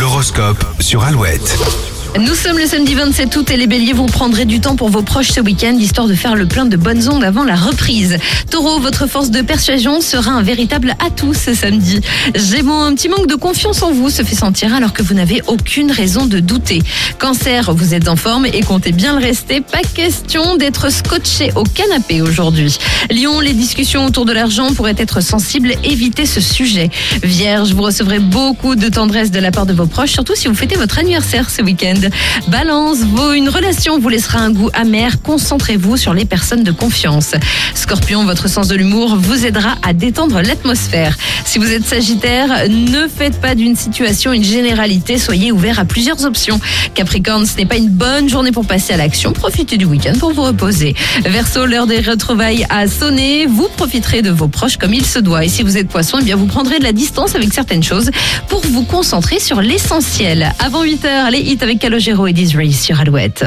L'horoscope sur Alouette. Nous sommes le samedi 27 août et les béliers vous prendrez du temps pour vos proches ce week-end histoire de faire le plein de bonnes ondes avant la reprise. Taureau, votre force de persuasion sera un véritable atout ce samedi. Gémeaux, un petit manque de confiance en vous se fait sentir alors que vous n'avez aucune raison de douter. Cancer, vous êtes en forme et comptez bien le rester. Pas question d'être scotché au canapé aujourd'hui. Lion, les discussions autour de l'argent pourraient être sensibles. Évitez ce sujet. Vierge, vous recevrez beaucoup de tendresse de la part de vos proches, surtout si vous fêtez votre anniversaire ce week-end. Balance, vous, une relation vous laissera un goût amer. Concentrez-vous sur les personnes de confiance. Scorpion, votre sens de l'humour vous aidera à détendre l'atmosphère. Si vous êtes Sagittaire, ne faites pas d'une situation une généralité. Soyez ouvert à plusieurs options. Capricorne, ce n'est pas une bonne journée pour passer à l'action. Profitez du week-end pour vous reposer. Verseau, l'heure des retrouvailles a sonné. Vous profiterez de vos proches comme il se doit. Et si vous êtes poisson, eh bien vous prendrez de la distance avec certaines choses pour vous concentrer sur l'essentiel. Avant 8 heures, allez hit avec Calogero et Disraeli sur Alouette.